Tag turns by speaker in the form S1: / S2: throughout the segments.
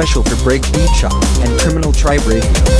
S1: Special for Breakbeat Shop and Criminal Tribe Radio.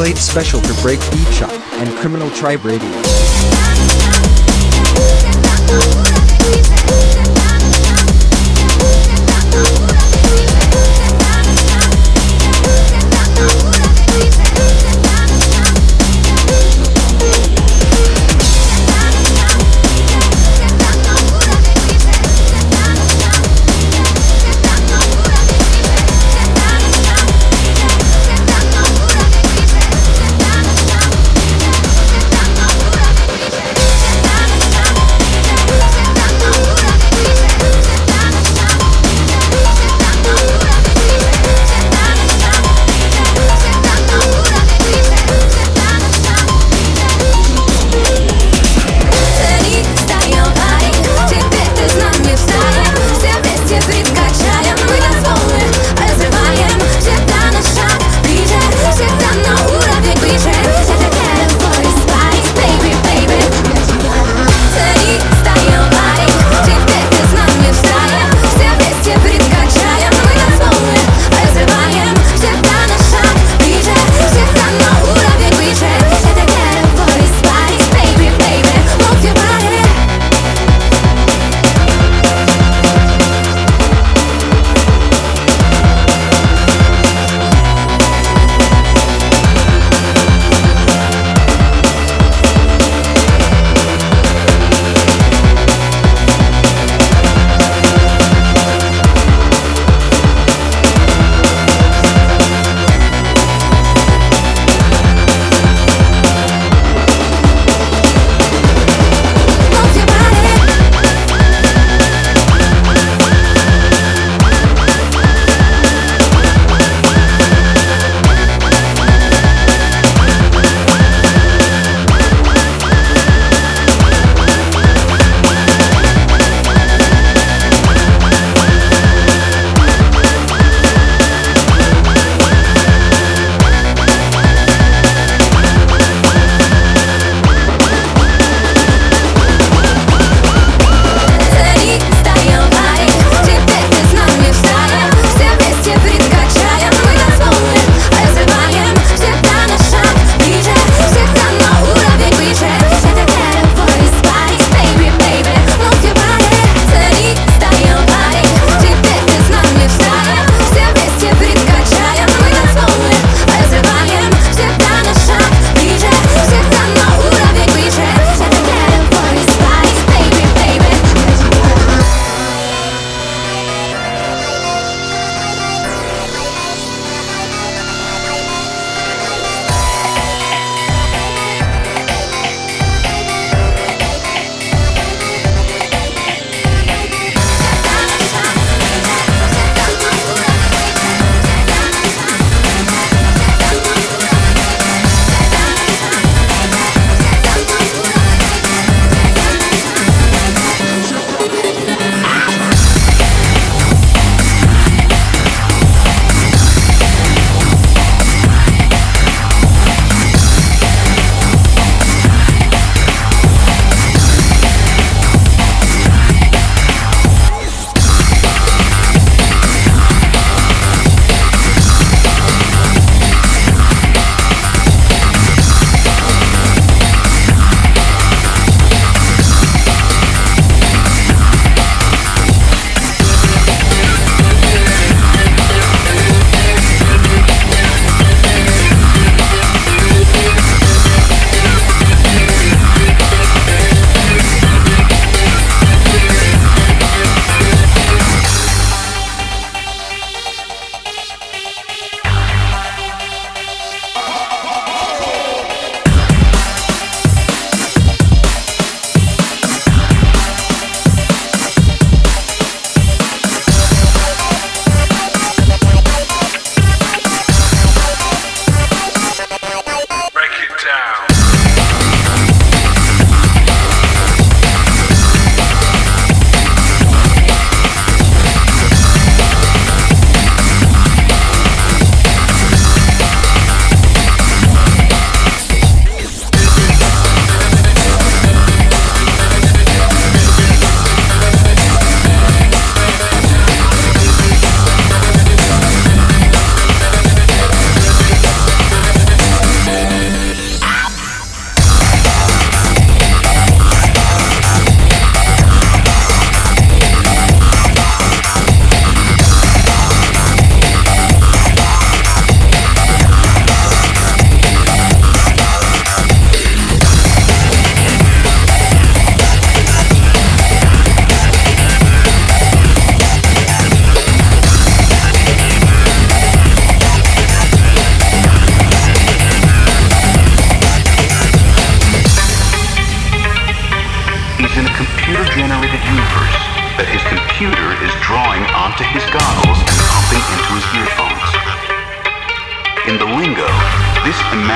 S1: Dubplate special for Breakbeat Shop and Criminal Tribe Radio.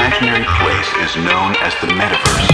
S2: Imaginary place is known as the metaverse.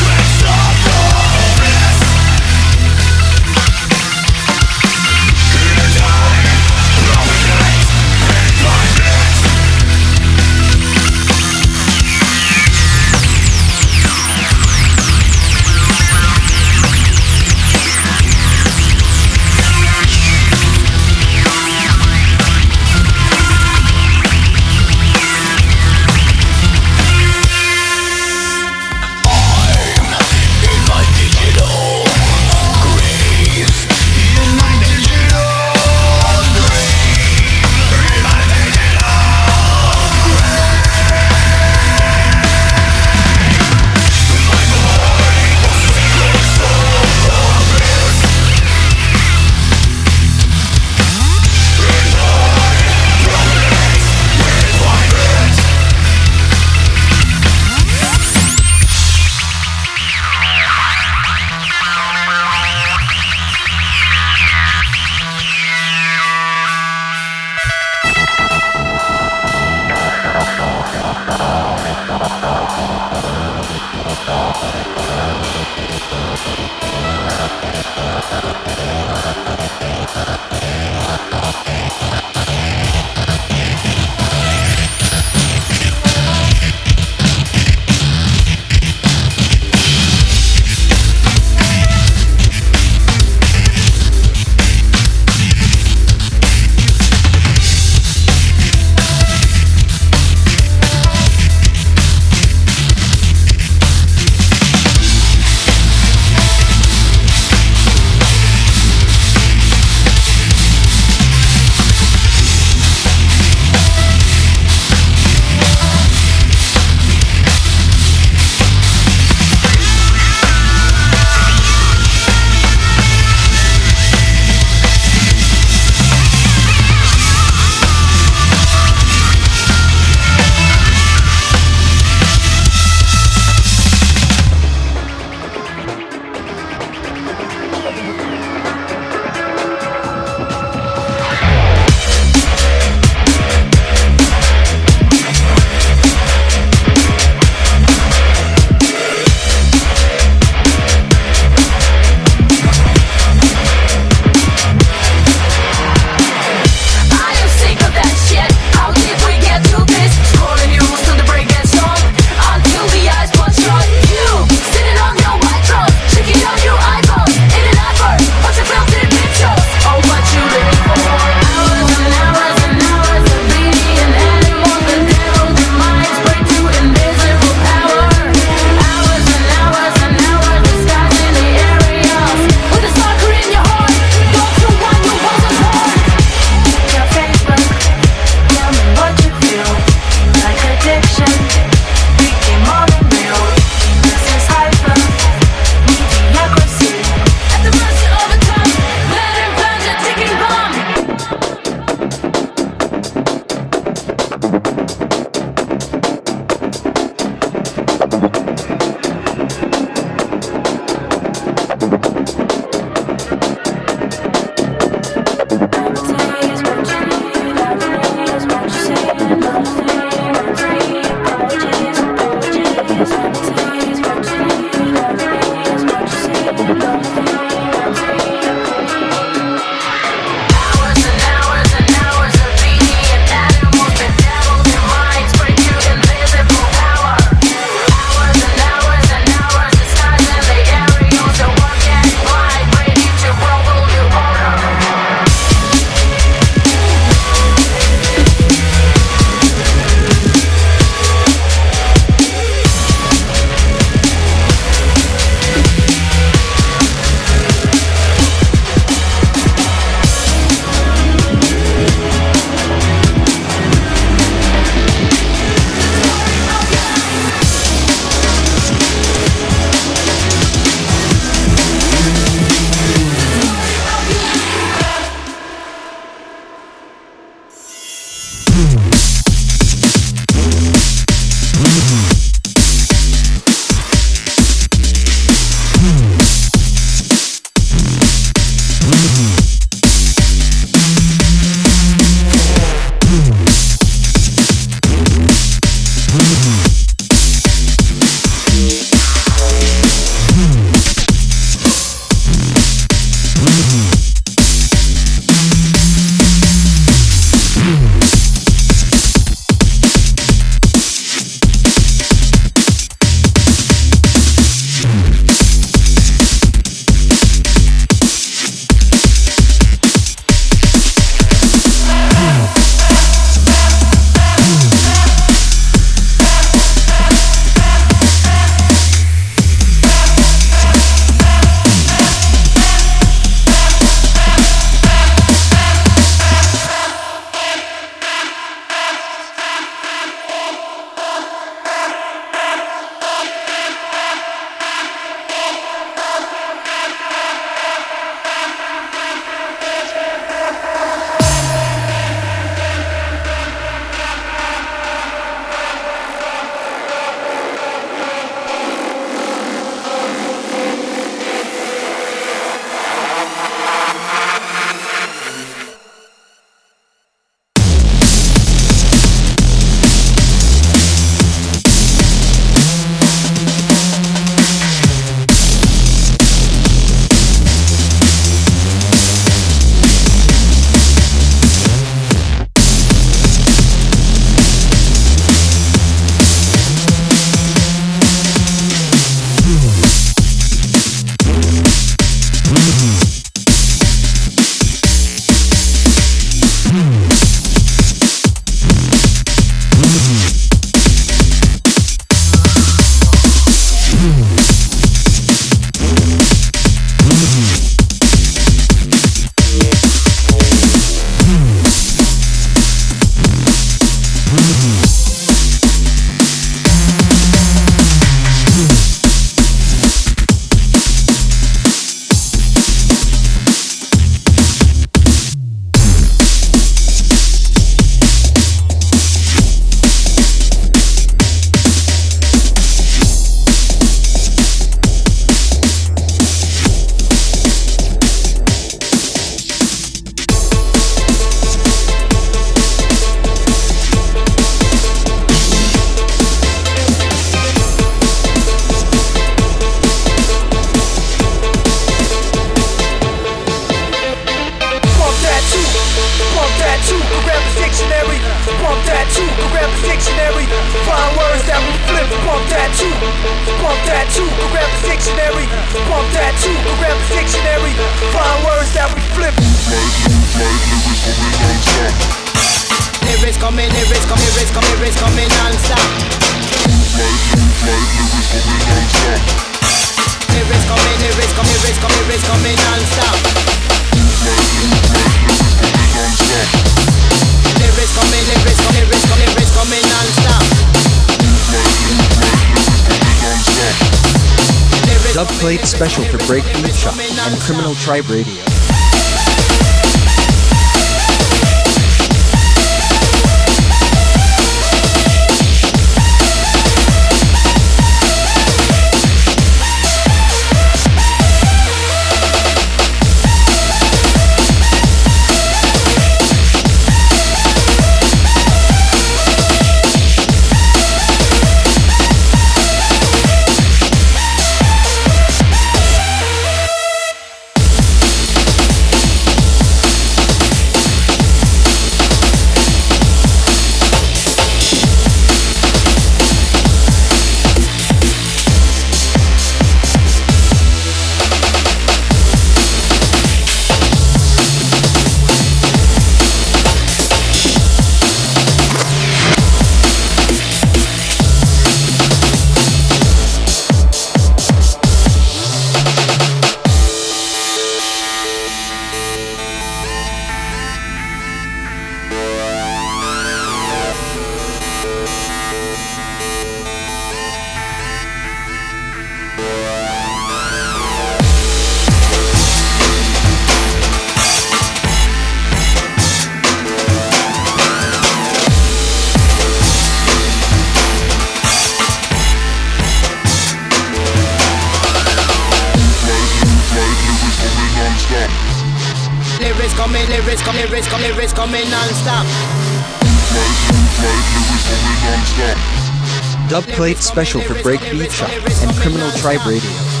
S3: Dub special for Breakbeat Shop and Criminal Tribe Radio.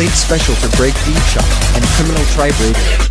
S3: Dubplate special for Breakbeat Shop and Criminal Tribe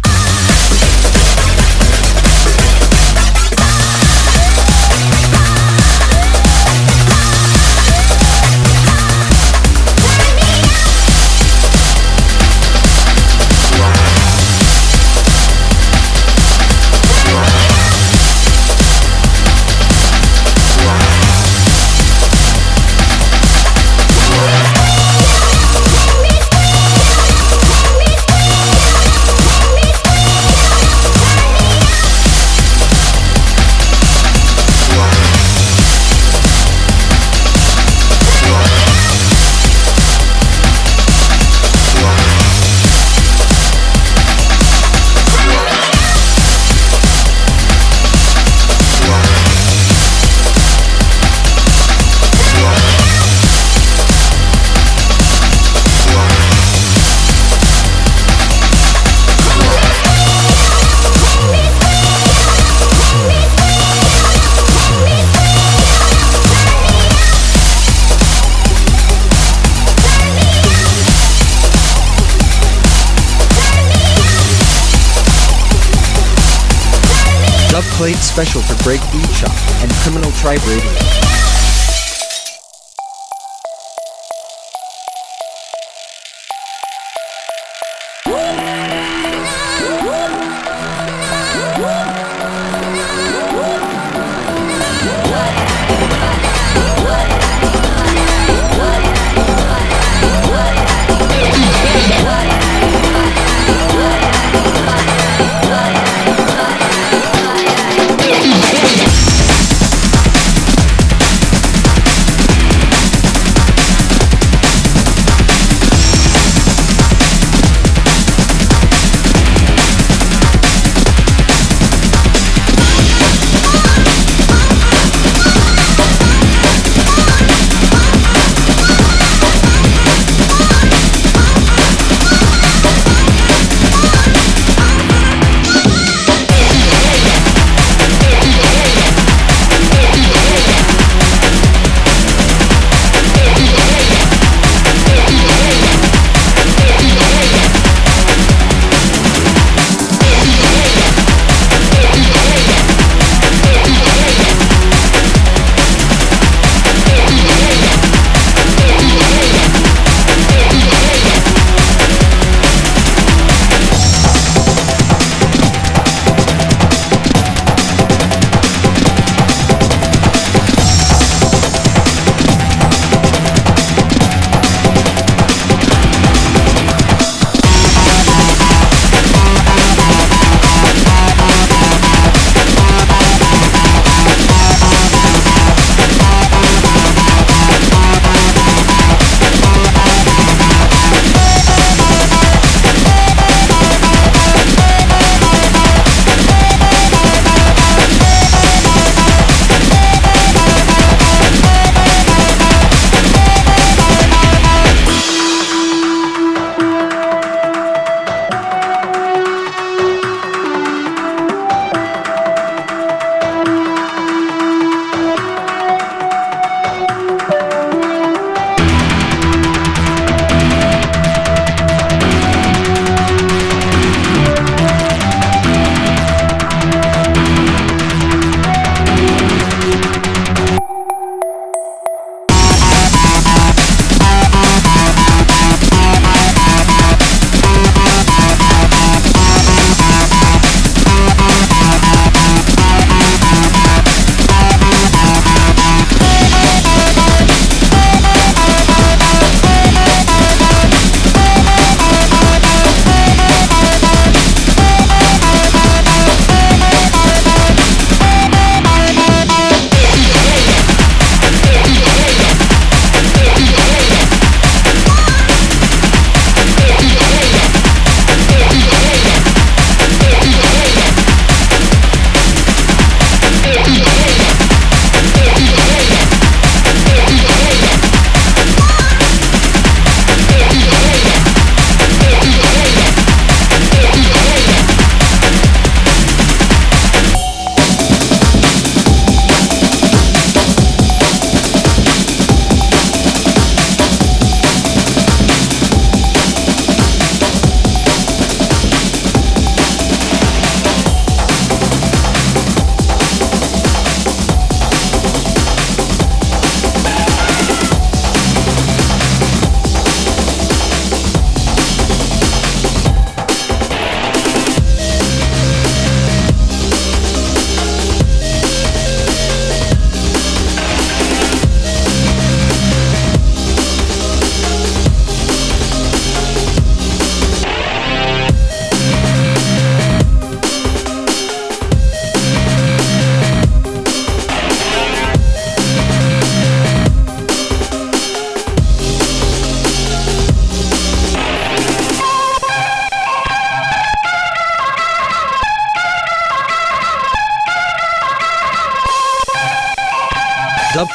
S3: Dubplate special for Breakbeat Shop and Criminal Tribe Radio.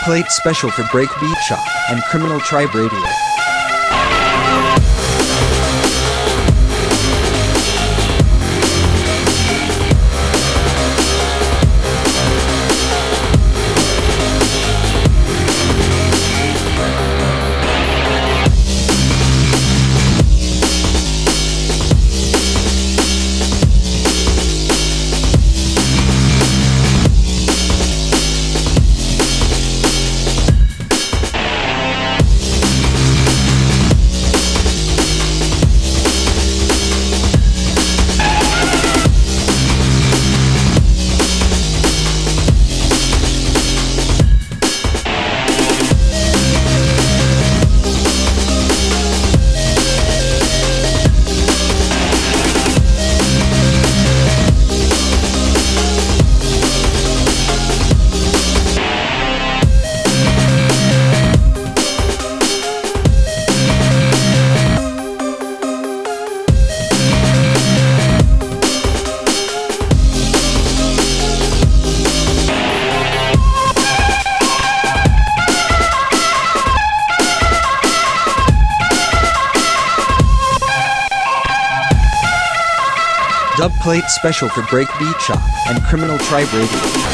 S3: Dubplate special for Breakbeat Shop and Criminal Tribe Radio. Special for Breakbeat Shop and Criminal Tribe Radio.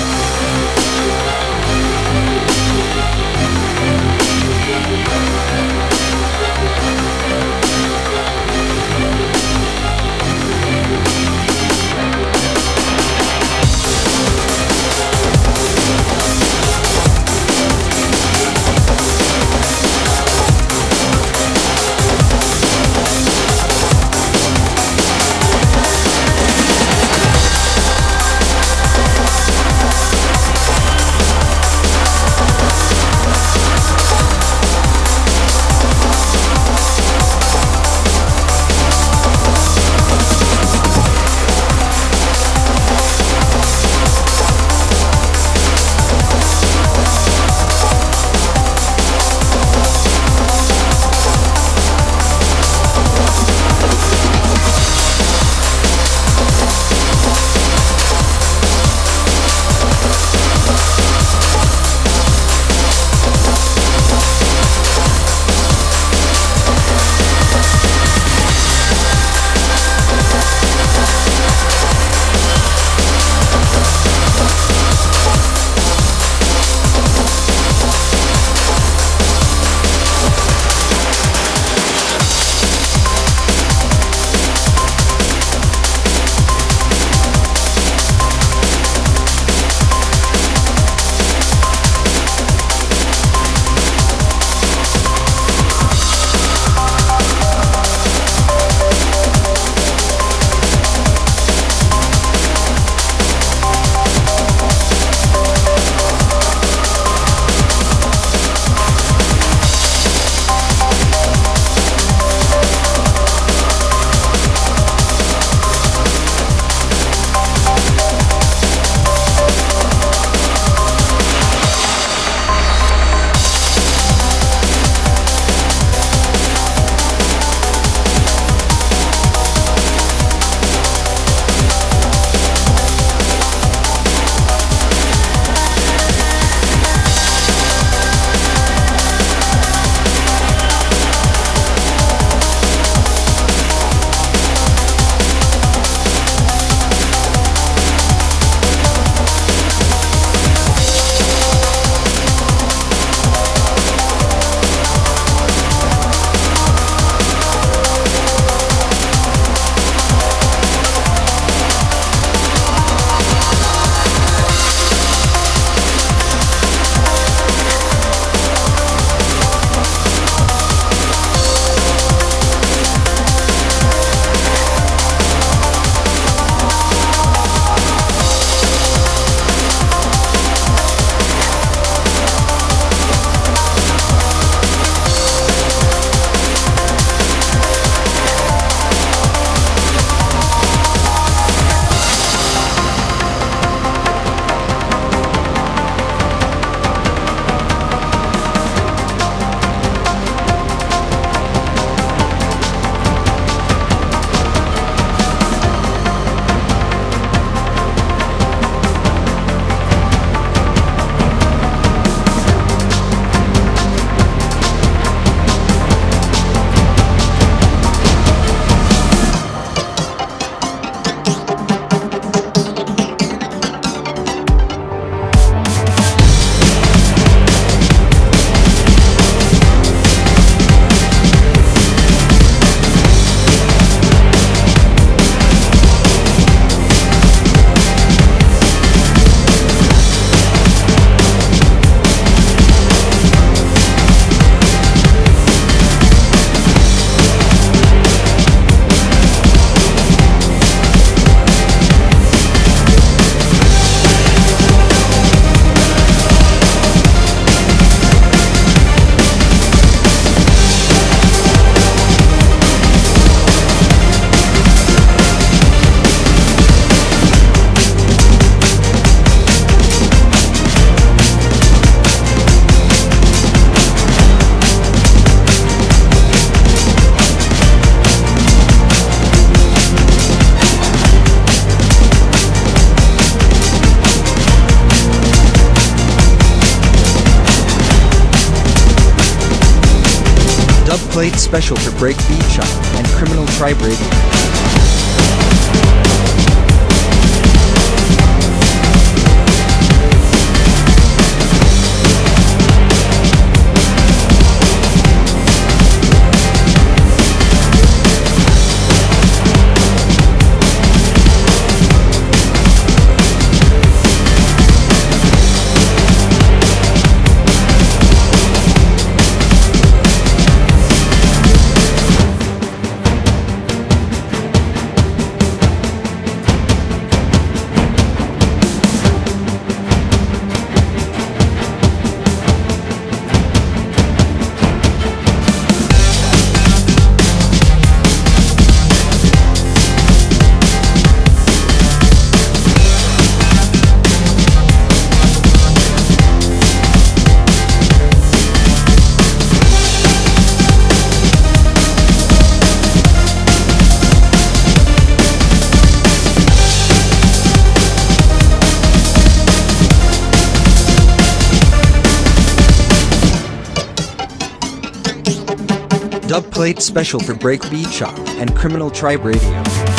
S3: Special for Breakbeat Shop and Criminal Tribe Radio.